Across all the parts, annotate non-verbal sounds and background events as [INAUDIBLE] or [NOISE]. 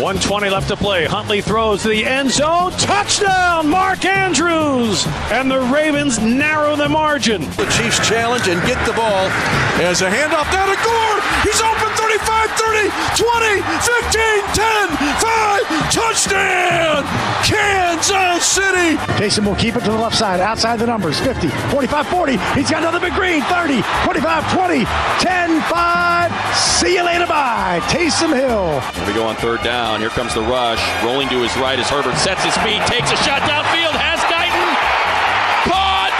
120 left to play. Huntley throws to the end zone. Touchdown, Mark Andrews. And the Ravens narrow the margin. The Chiefs challenge and get the ball as a handoff down to Gore. He's open 35, 30, 20, 15, 10, 5. Touchdown, Kansas City. Taysom will keep it to the left side, outside the numbers. 50, 45, 40. He's got another big green. 30, 25, 20, 10, 5. See you later. Bye. Taysom Hill. Here We go on third down down. Here comes the rush. Rolling to his right as Herbert sets his feet, takes a shot downfield, has Guyton. Caught!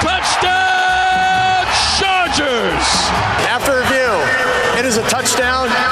Touchdown, Chargers! After review, it is a touchdown. Touchdown!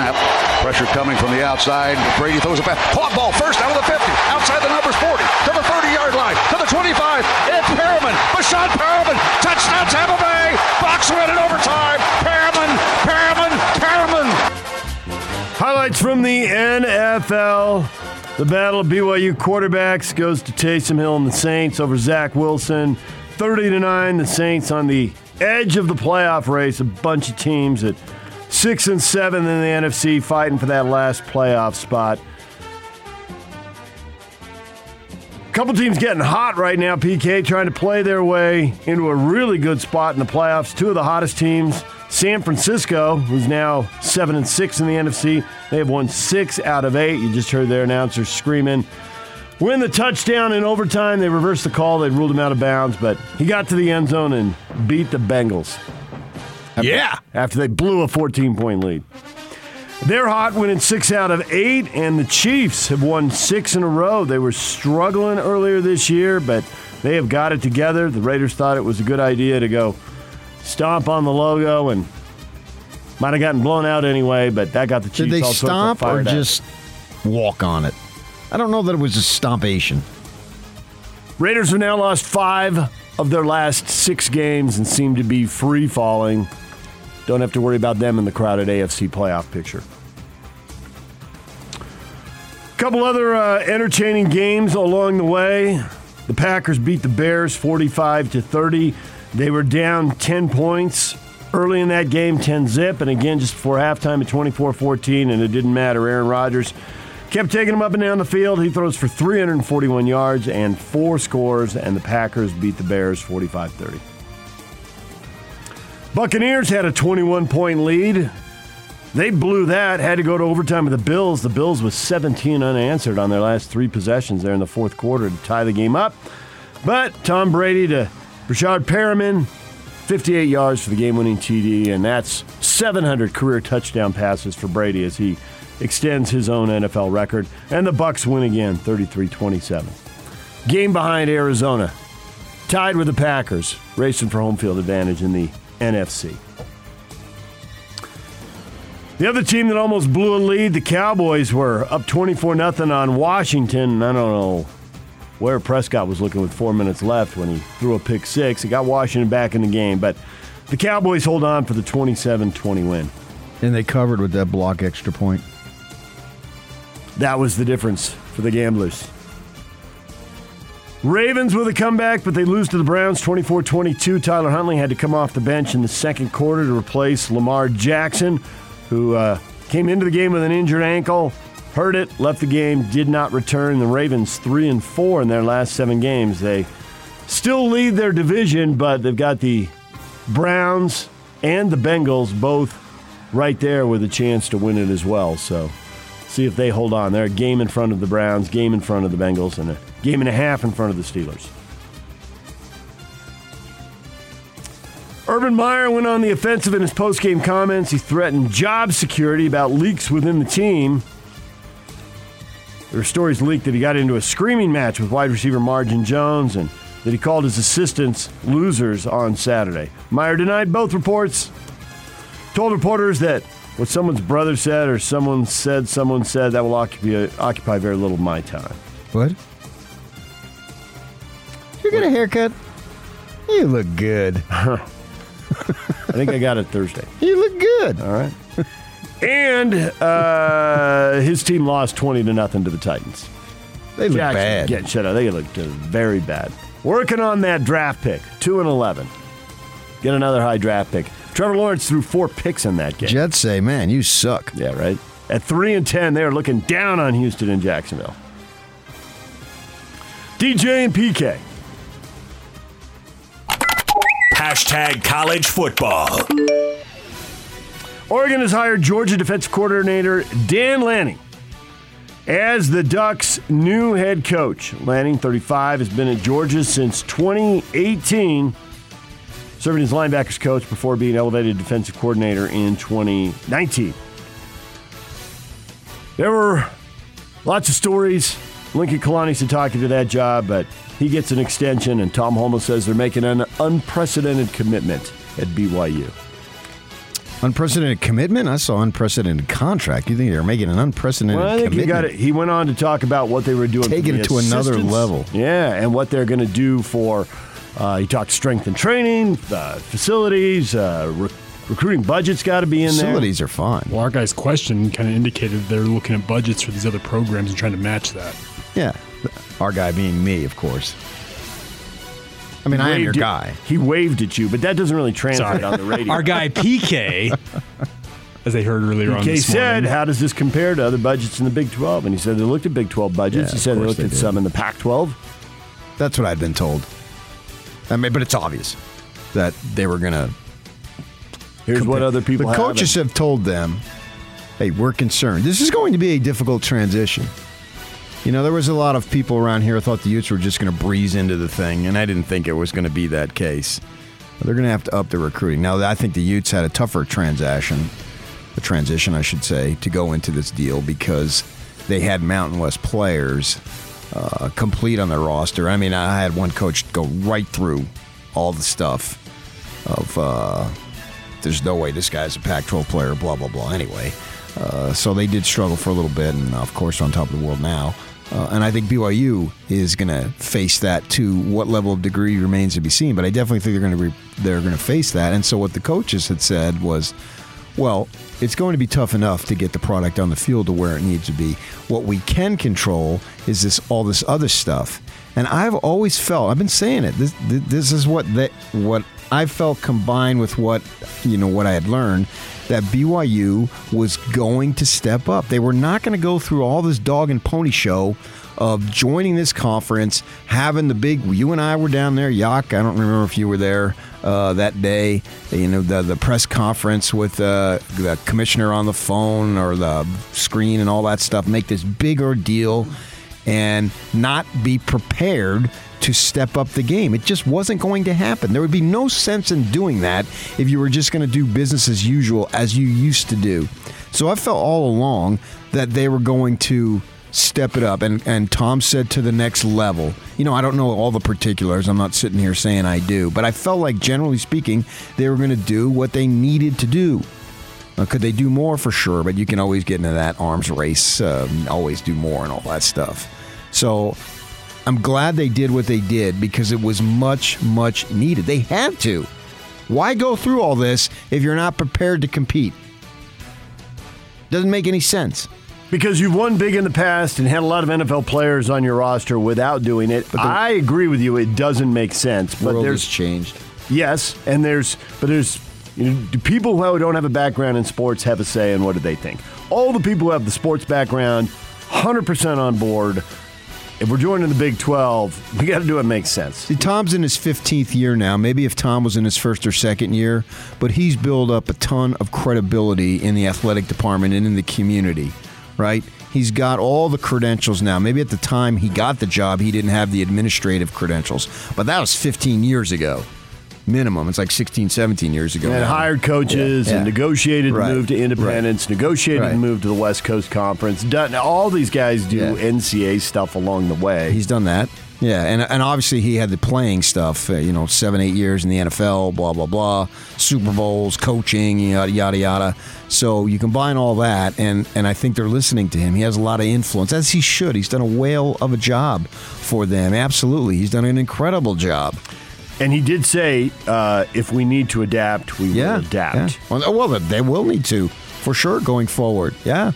Snap. Pressure coming from the outside. Brady throws it back. Caught ball first out of the 50. Outside the numbers 40. To the 30 yard line. To the 25. It's Perriman. Breshad Perriman. Touchdown Tampa Bay. Bucs win in overtime. Perriman. Perriman. Perriman. Highlights from the NFL. The battle of BYU quarterbacks goes to Taysom Hill and the Saints over Zach Wilson. 30 to 9, the Saints on the edge of the playoff race. A bunch of teams at six and seven in the NFC fighting for that last playoff spot. A couple teams getting hot right now, PK, trying to play their way into a really good spot in the playoffs. Two of the hottest teams, San Francisco, who's now seven and six in the NFC. They have won six out of eight. You just heard their announcer screaming. Win the touchdown in overtime. They reversed the call. They ruled him out of bounds, but he got to the end zone and beat the Bengals. After, Yeah. After they blew a 14 point lead. They're hot, winning six out of eight, and the Chiefs have won six in a row. They were struggling earlier this year, but they have got it together. The Raiders thought it was a good idea to go stomp on the logo and might have gotten blown out anyway, but that got the Chiefs Did they all sorts of stomp or fired up. just walk on it? I don't know that it was a stompation. Raiders have now lost five of their last six games and seem to be free falling. Don't have to worry about them in the crowded AFC playoff picture. A couple other uh, entertaining games along the way. The Packers beat the Bears 45 to 30. They were down 10 points early in that game, 10 zip, and again just before halftime at 24 14, and it didn't matter. Aaron Rodgers kept taking him up and down the field. He throws for 341 yards and four scores, and the Packers beat the Bears 45 30. Buccaneers had a 21 point lead. They blew that, had to go to overtime with the Bills. The Bills with 17 unanswered on their last three possessions there in the fourth quarter to tie the game up. But Tom Brady to Rashad Perriman, 58 yards for the game winning TD, and that's 700 career touchdown passes for Brady as he extends his own NFL record. And the Bucs win again, 33 27. Game behind Arizona, tied with the Packers, racing for home field advantage in the NFC. The other team that almost blew a lead, the Cowboys, were up 24 0 on Washington. I don't know where Prescott was looking with four minutes left when he threw a pick six. It got Washington back in the game, but the Cowboys hold on for the 27 20 win. And they covered with that block extra point. That was the difference for the Gamblers. Ravens with a comeback, but they lose to the Browns 24 22. Tyler Huntley had to come off the bench in the second quarter to replace Lamar Jackson, who uh, came into the game with an injured ankle, hurt it, left the game, did not return. The Ravens 3 and 4 in their last seven games. They still lead their division, but they've got the Browns and the Bengals both right there with a chance to win it as well. So see if they hold on. They're a game in front of the Browns, game in front of the Bengals, and a game and a half in front of the Steelers. Urban Meyer went on the offensive in his postgame comments. He threatened job security about leaks within the team. There were stories leaked that he got into a screaming match with wide receiver Marvin Jones, and that he called his assistants losers on Saturday. Meyer denied both reports, told reporters that what someone's brother said or someone said someone said that will occupy, occupy very little of my time. What? You get a haircut? You look good. [LAUGHS] I think I got it Thursday. [LAUGHS] You look good. All right. and uh, his team lost 20 to nothing to the Titans. They look Jackson bad. Getting shut out. They looked uh, very bad. Working on that draft pick, 2 and 11. Get another high draft pick. Trevor Lawrence threw four picks in that game. Jets say, man, you suck. Yeah, right. At 3 and 10, they are looking down on Houston and Jacksonville. DJ and PK. Hashtag college football. Oregon has hired Georgia defensive coordinator Dan Lanning as the Ducks' new head coach. Lanning, 35, has been at Georgia since 2018, serving as linebackers coach before being elevated defensive coordinator in 2019. There were lots of stories. Lincoln Kalani said talking to that job, but he gets an extension, and Tom Holmoe says they're making an unprecedented commitment at BYU. Unprecedented commitment? I saw unprecedented contract. You think they're making an unprecedented Well, I think he got it. He went on to talk about what they were doing, Taking it to another level. Yeah, and what they're going to do for. Uh, he talked strength and training, uh, facilities, uh, re- recruiting budgets got to be in there. Facilities are fine. Well, our guy's question kind of indicated they're looking at budgets for these other programs and trying to match that. Yeah. Our guy being me, of course. I mean, there. I am your Waved guy. He waved at you, but that doesn't really translate Sorry. on the radio. Our guy PK, [LAUGHS] as they heard earlier on PK this said, morning. "How does this compare to other budgets in the Big 12?" And he said they looked at Big 12 budgets. Yeah, he said they looked they at did. some in the Pac-12. That's what I'd been told. I mean, but it's obvious that they were going to. Here's what other people The have. coaches have told them, hey, we're concerned. This is going to be a difficult transition. You know, there was a lot of people around here who thought the Utes were just going to breeze into the thing, and I didn't think it was going to be that case. They're going to have to up the recruiting. Now, I think the Utes had a tougher transaction, a transition, I should say, to go into this deal because they had Mountain West players uh, complete on their roster. I mean, I had one coach go right through all the stuff of uh, there's no way this guy's a Pac-12 player, blah blah blah. Anyway, uh, so they did struggle for a little bit, and of course, on top of the world now. Uh, and I think BYU is going to face that to what level of degree remains to be seen. But I definitely think they're going to re- they're going to face that. And so what the coaches had said was, well, it's going to be tough enough to get the product on the field to where it needs to be. What we can control is this all this other stuff. And I've always felt I've been saying it. This this is what that what I felt combined with what you know what I had learned that BYU was going to step up. They were not going to go through all this dog and pony show of joining this conference, having the big. You and I were down there, Yak. I don't remember if you were there uh, that day. You know the the press conference with uh, the commissioner on the phone or the screen and all that stuff. Make this big ordeal and not be prepared to step up the game. It just wasn't going to happen. There would be no sense in doing that if you were just going to do business as usual as you used to do. So I felt all along that they were going to step it up and and Tom said to the next level. You know, I don't know all the particulars. I'm not sitting here saying I do, but I felt like generally speaking, they were going to do what they needed to do. Uh, could they do more for sure? But you can always get into that arms race, um, always do more and all that stuff. So I'm glad they did what they did because it was much, much needed. They had to. Why go through all this if you're not prepared to compete? Doesn't make any sense. Because you've won big in the past and had a lot of NFL players on your roster without doing it. I agree with you. It doesn't make sense. But World there's has changed. Yes, and there's but there's you know, do people who don't have a background in sports have a say in what do they think? All the people who have the sports background, 100% on board. If we're joining the Big 12, we got to do it makes sense. See, Tom's in his 15th year now. Maybe if Tom was in his first or second year, but he's built up a ton of credibility in the athletic department and in the community, right? He's got all the credentials now. Maybe at the time he got the job, he didn't have the administrative credentials, but that was 15 years ago. Minimum. It's like 16, 17 years ago. And now. hired coaches Yeah. and negotiated Right. to move to independence, negotiated Right. to move to the West Coast Conference. Done all these guys do Yeah. NCAA stuff along the way. He's done that. Yeah, and and obviously he had the playing stuff. Uh, you know, seven, eight years in the NFL, blah blah blah, Super Bowls, coaching, yada yada yada. So you combine all that, and and I think they're listening to him. He has a lot of influence, as he should. He's done a whale of a job for them. Absolutely, he's done an incredible job. And he did say, uh, if we need to adapt, we Yeah, will adapt. yeah. Well, well, they will need to for sure going forward. Yeah.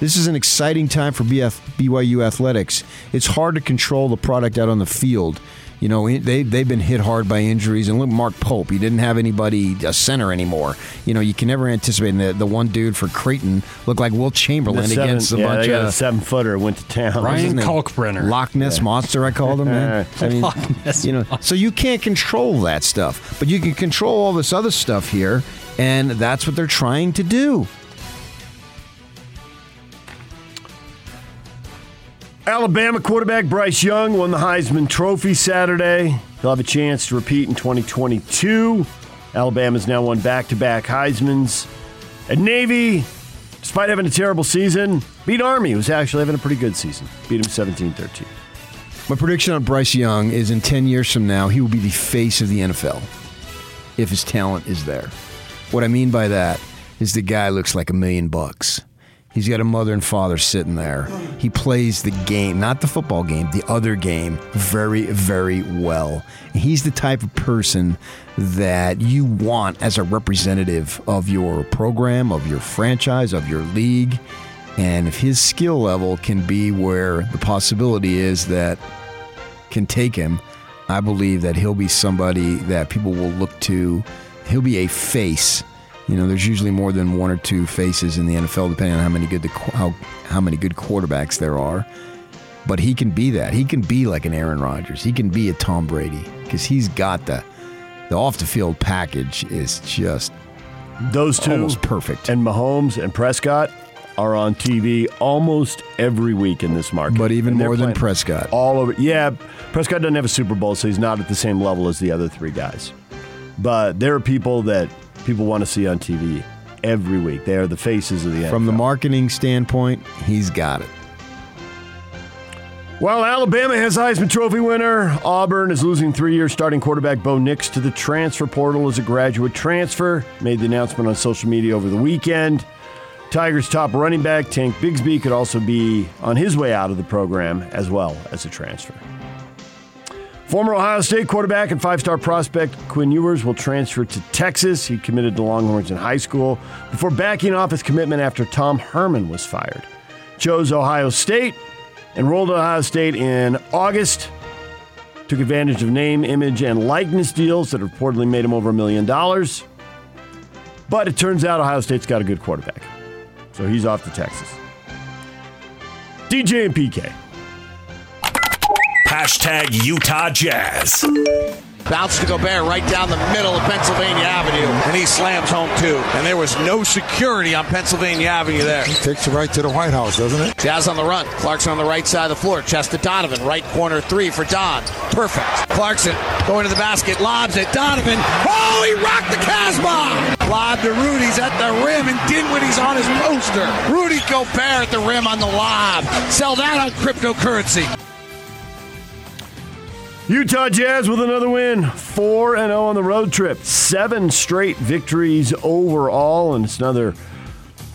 This is an exciting time for BF, BYU athletics. It's hard to control the product out on the field. You know, they, they've been hit hard by injuries. And look, Mark Pope, he didn't have anybody, a center anymore. You know, you can never anticipate. And The, the one dude for Creighton looked like Wilt Chamberlain The seven- against a yeah, bunch they got a of. seven footer went to town. Ryan name? Kalkbrenner. Loch Ness Monster, I called him. Man. [LAUGHS] I mean, Loch Ness you know, so you can't control that stuff, but you can control all this other stuff here, and that's what they're trying to do. Alabama quarterback Bryce Young won the Heisman Trophy Saturday. He'll have a chance to repeat in 2022. Alabama's now won back to back Heisman's. And Navy, despite having a terrible season, beat Army, who's actually having a pretty good season. Beat him 17 13. My prediction on Bryce Young is in 10 years from now, he will be the face of the NFL if his talent is there. What I mean by that is the guy looks like a million bucks. He's got a mother and father sitting there. He plays the game, not the football game, the other game, very, very well. He's the type of person that you want as a representative of your program, of your franchise, of your league. And if his skill level can be where the possibility is that can take him, I believe that he'll be somebody that people will look to. He'll be a face. You know, there's usually more than one or two faces in the NFL, depending on how many good the, how how many good quarterbacks there are. But he can be that. He can be like an Aaron Rodgers. He can be a Tom Brady because he's got the the off the field package is just Those two, almost perfect. and Mahomes and Prescott, are on TV almost every week in this market. But even more than Prescott. All over. Yeah, Prescott doesn't have a Super Bowl, so he's not at the same level as the other three guys. But there are people that people want to see on TV every week. They are the faces of the NFL. From the marketing standpoint, he's got it. Well, Alabama has Heisman Trophy winner. Auburn is losing three-year starting quarterback Bo Nix to the transfer portal as a graduate transfer. Made the announcement on social media over the weekend. Tigers' top running back Tank Bigsby could also be on his way out of the program as well as a transfer. Former Ohio State quarterback and five-star prospect Quinn Ewers will transfer to Texas. He committed to Longhorns in high school before backing off his commitment after Tom Herman was fired. Chose Ohio State Enrolled at Ohio State in August. Took advantage of name, image, and likeness deals that reportedly made him over a million dollars. But it turns out Ohio State's got a good quarterback. So he's off to Texas. DJ and PK. Hashtag Utah Jazz. Bounce to Gobert right down the middle of Pennsylvania Avenue, and he slams home two. And there was no security on Pennsylvania Avenue there. He takes you right to the White House, doesn't it? Jazz on the run. Clarkson on the right side of the floor. Chest to Donovan. Right corner three for Don. Perfect. Clarkson going to the basket. Lobs it. Donovan. Oh, he rocked the Casbah. Lob to Rudy's at the rim, and Dinwiddie's on his poster. Rudy Gobert at the rim on the lob. Sell that on cryptocurrency. Utah Jazz with another win. 4 0 on the road trip. Seven straight victories overall, and it's another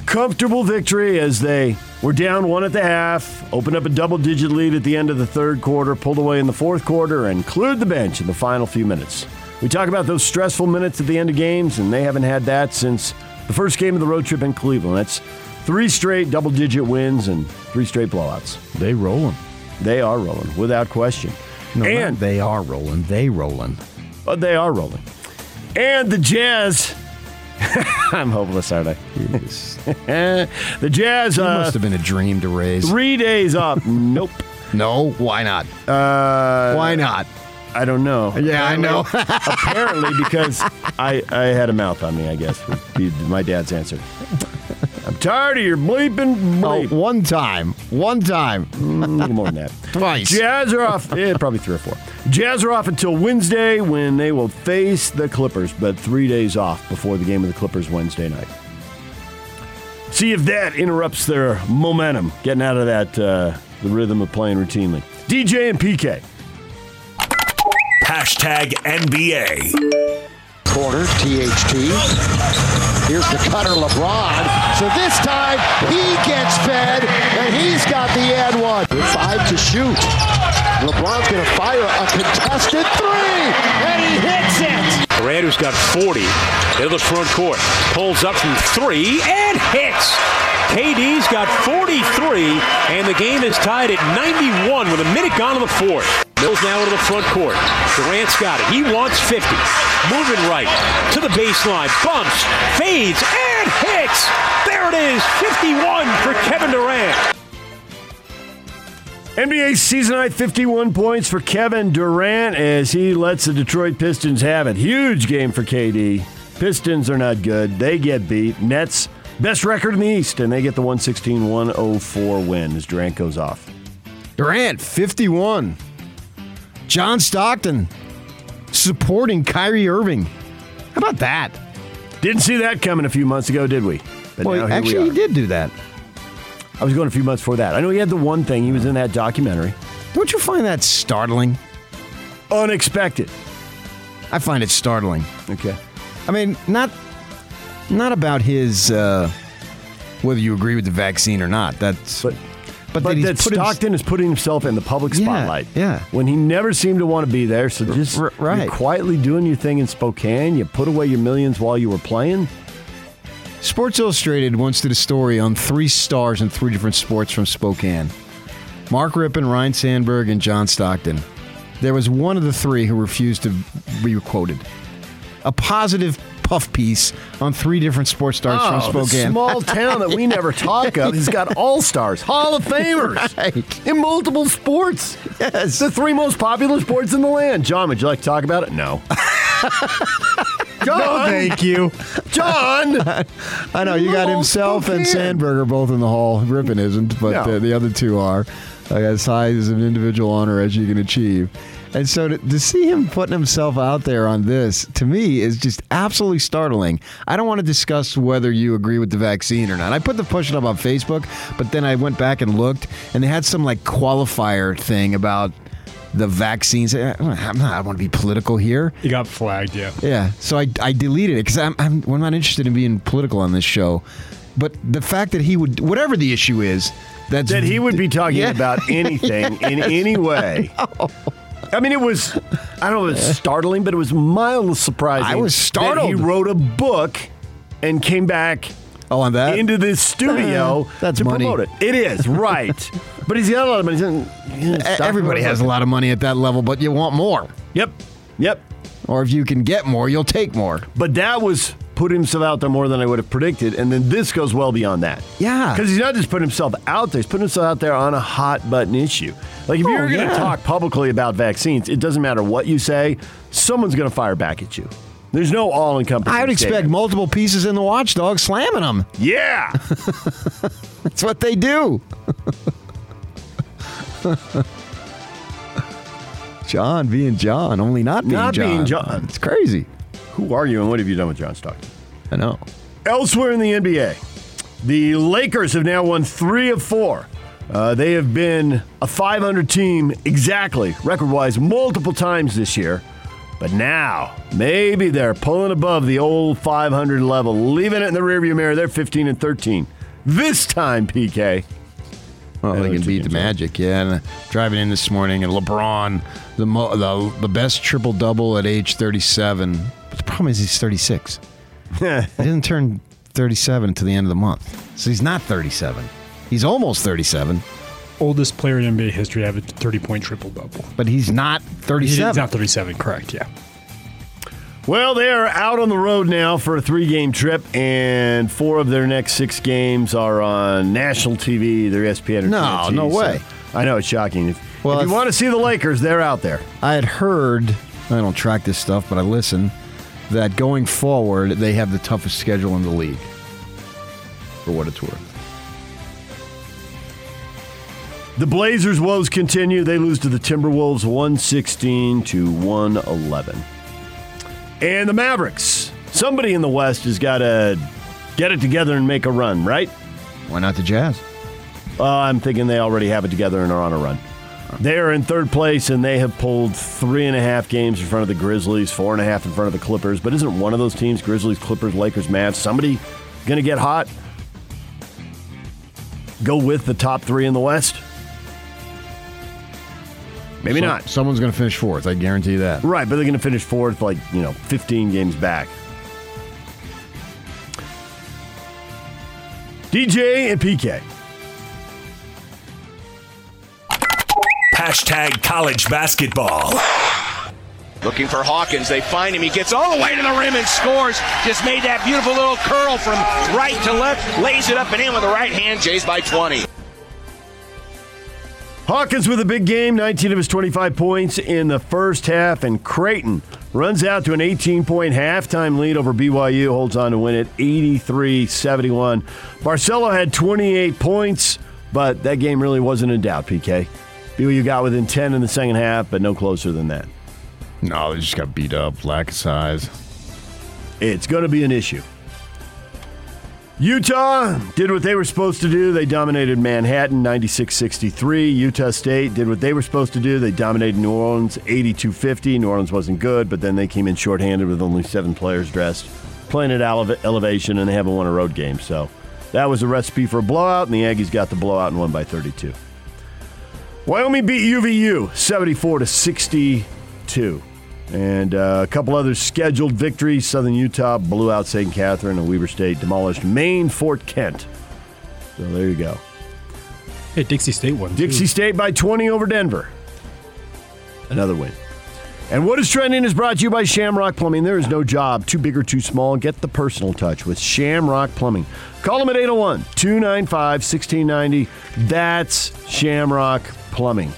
comfortable victory as they were down one at the half, opened up a double digit lead at the end of the third quarter, pulled away in the fourth quarter, and cleared the bench in the final few minutes. We talk about those stressful minutes at the end of games, and they haven't had that since the first game of the road trip in Cleveland. That's three straight double digit wins and three straight blowouts. They rolling. They are rolling, without question. No, and they are rolling. They rolling. but they are rolling. And the Jazz. [LAUGHS] I'm hopeless, aren't I? [LAUGHS] the Jazz. It Uh, must have been a dream to raise. three days off. [LAUGHS] nope. No, why not? Uh, Why not? I don't know. Yeah, I know. Apparently, because I, I had a mouth on me, I guess, would be my dad's answer. I'm tired of your bleeping Oh, bleep. one time. One time. Mm, a little more than that. [LAUGHS] Twice. Jazz are off. [LAUGHS] Yeah, probably three or four. Jazz are off until Wednesday when they will face the Clippers, but three days off before the game of the Clippers Wednesday night. See if that interrupts their momentum, getting out of that uh, the rhythm of playing routinely. DJ and PK. Hashtag NBA. Corner, THT. Here's the cutter, LeBron. So this time he gets fed, and he's got the and one. Five to shoot. LeBron's going to fire a contested three, and he hits it. Durant, who's got 40 into the front court, pulls up from three and hits. KD's got 43, and the game is tied at 91 with a minute gone in the fourth. Mills now into the front court. Durant's got it. He wants 50. Moving right to the baseline. Bumps, fades, and hits. There it is. 51 for Kevin Durant. NBA season high 51 points for Kevin Durant as he lets the Detroit Pistons have it. Huge game for KD. Pistons are not good. They get beat. Nets, best record in the East, and they get the 116 104 win as Durant goes off. Durant, 51. John Stockton supporting Kyrie Irving. How about that? Didn't see that coming a few months ago, did we? But well, now here actually, we he did do that. I was going a few months before that. I know he had the one thing. He was in that documentary. Don't you find that startling? Unexpected. I find it startling. Okay. I mean, not not about his uh, whether you agree with the vaccine or not. That's but but, But, that that Stockton is putting himself in the public Yeah, spotlight. yeah. When he never seemed to want to be there. So just r- right. you're quietly doing your thing in Spokane. You put away your millions while you were playing. Sports Illustrated once did a story on three stars in three different sports from Spokane Mark Rypien, Ryne Sandberg, and John Stockton. There was one of the three who refused to be quoted. A positive puff piece on three different sports stars oh, from Spokane. the small town that we never [LAUGHS] talk of has got all stars, Hall of Famers Right. in multiple sports. Yes. The three most popular sports in the land. John, would you like to talk about it? No. [LAUGHS] John, Thank you. John. [LAUGHS] I know you got himself and Spokane. Sandberg are both in the hall. Rypien isn't, but No. the, the other two are. Like as high as an individual honor as you can achieve. And so to, to see him putting himself out there on this, to me, is just absolutely startling. I don't want to discuss whether you agree with the vaccine or not. I put the push it up on Facebook, but then I went back and looked, and they had some like qualifier thing about the vaccines. I'm not, I want to be political here. He got flagged, yeah. Yeah, so I, I deleted it because I'm, I'm we're not interested in being political on this show. But the fact that he would, whatever the issue is, that's that he would be talking Yeah. about [LAUGHS] anything in any [LAUGHS] way. I mean, it was, I don't know, it was startling, but it was mildly surprising. I was That he wrote a book and came back Oh, on that into this studio uh, That's to money. promote it. It is, right. [LAUGHS] but he's got a lot of money. He's in- he's in E- stock Everybody market. has a lot of money at that level, but you want more. Yep, yep. Or if you can get more, you'll take more. But that was putting himself out there more than I would have predicted. And then this goes well beyond that. Yeah. Because he's not just putting himself out there, he's putting himself out there on a hot button issue. Like if Oh, you're going to yeah. talk publicly about vaccines, it doesn't matter what you say, someone's going to fire back at you. There's no all encompassing. I would expect multiple pieces in the watchdog slamming them. Yeah. [LAUGHS] That's what they do. [LAUGHS] John being John, only not being Not John. being John. It's crazy. Who are you and what have you done with John Stockton? I know. Elsewhere in the NBA, the Lakers have now won three of four. Uh, they have been a 500 team exactly, record wise, multiple times this year. But now, maybe they're pulling above the old 500 level, leaving it in the rearview mirror. They're 15 and 13. This time, PK. Well, they can beat the Magic, yeah. And uh, driving in this morning, and LeBron, the mo- the, the best triple double at age 37. But the problem is he's 36. [LAUGHS] he didn't turn 37 until the end of the month, so he's not 37. He's almost 37, Oldest player in NBA history to have a 30 point triple double. but he's not He's 37. not 37, correct, yeah. Well, they are out on the road now for a three game trip, and four of their next six games are on national TV. They're E ESPN. Or No, TNT, no so- way. I know it's shocking. If, Well, if you want to see the Lakers, they're out there. I had heard, I don't track this stuff, but I listen, that going forward, they have the toughest schedule in the league. For what it's worth. The Blazers' woes continue. They lose to the Timberwolves 116 to 111. And the Mavericks. Somebody in the West has got to get it together and make a run, right? Why not the Jazz? Uh, I'm thinking they already have it together and are on a run. They are in third place, and they have pulled three and a half games in front of the Grizzlies, four and a half in front of the Clippers. But isn't one of those teams, Grizzlies, Clippers, Lakers, Mavs, somebody going to get hot? Go with the top three in the West? Maybe So- not. Someone's going to finish fourth. I guarantee that. Right, but they're going to finish fourth, like, you know, 15 games back. DJ and PK. Hashtag college basketball. Looking for Hawkins. They find him. He gets all the way to the rim and scores. Just made that beautiful little curl from right to left. Lays it up and in with the right hand. Jays by 20. Hawkins with a big game, 19 of his 25 points in the first half, and Creighton runs out to an 18 point halftime lead over BYU, holds on to win it 83 71. Barcello had 28 points, but that game really wasn't in doubt, PK. BYU got within 10 in the second half, but no closer than that. No, they just got beat up. Lack of size. It's going to be an issue. Utah did what they were supposed to do. They dominated Manhattan 96 63. Utah State did what they were supposed to do. They dominated New Orleans 82 50. New Orleans wasn't good, but then they came in shorthanded with only seven players dressed, playing at ele- elevation, and they haven't won a road game. So that was a recipe for a blowout, and the Aggies got the blowout and won by 32. Wyoming beat UVU 74 to 62. And uh, a couple other scheduled victories. Southern Utah blew out St. Catherine, and Weber State demolished Maine Fort Kent. So there you go. Hey, Dixie State won. too. Dixie State by 20 over Denver. Another win. And what is trending is brought to you by Shamrock Plumbing. There is no job too big or too small. Get the personal touch with Shamrock Plumbing. Call them at 801 295 1690. That's Shamrock Plumbing.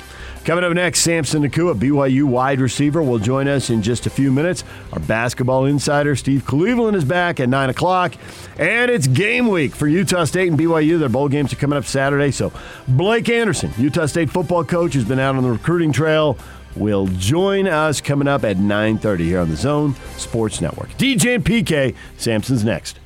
Coming up next, Samson Nacua, BYU wide receiver, will join us in just a few minutes. Our basketball insider, Steve Cleveland, is back at 9 o'clock. And it's game week for Utah State and BYU. Their bowl games are coming up Saturday. So Blake Anderson, Utah State football coach, who's been out on the recruiting trail, will join us coming up at 9.30 here on the Zone Sports Network. DJ and PK, Samson's next.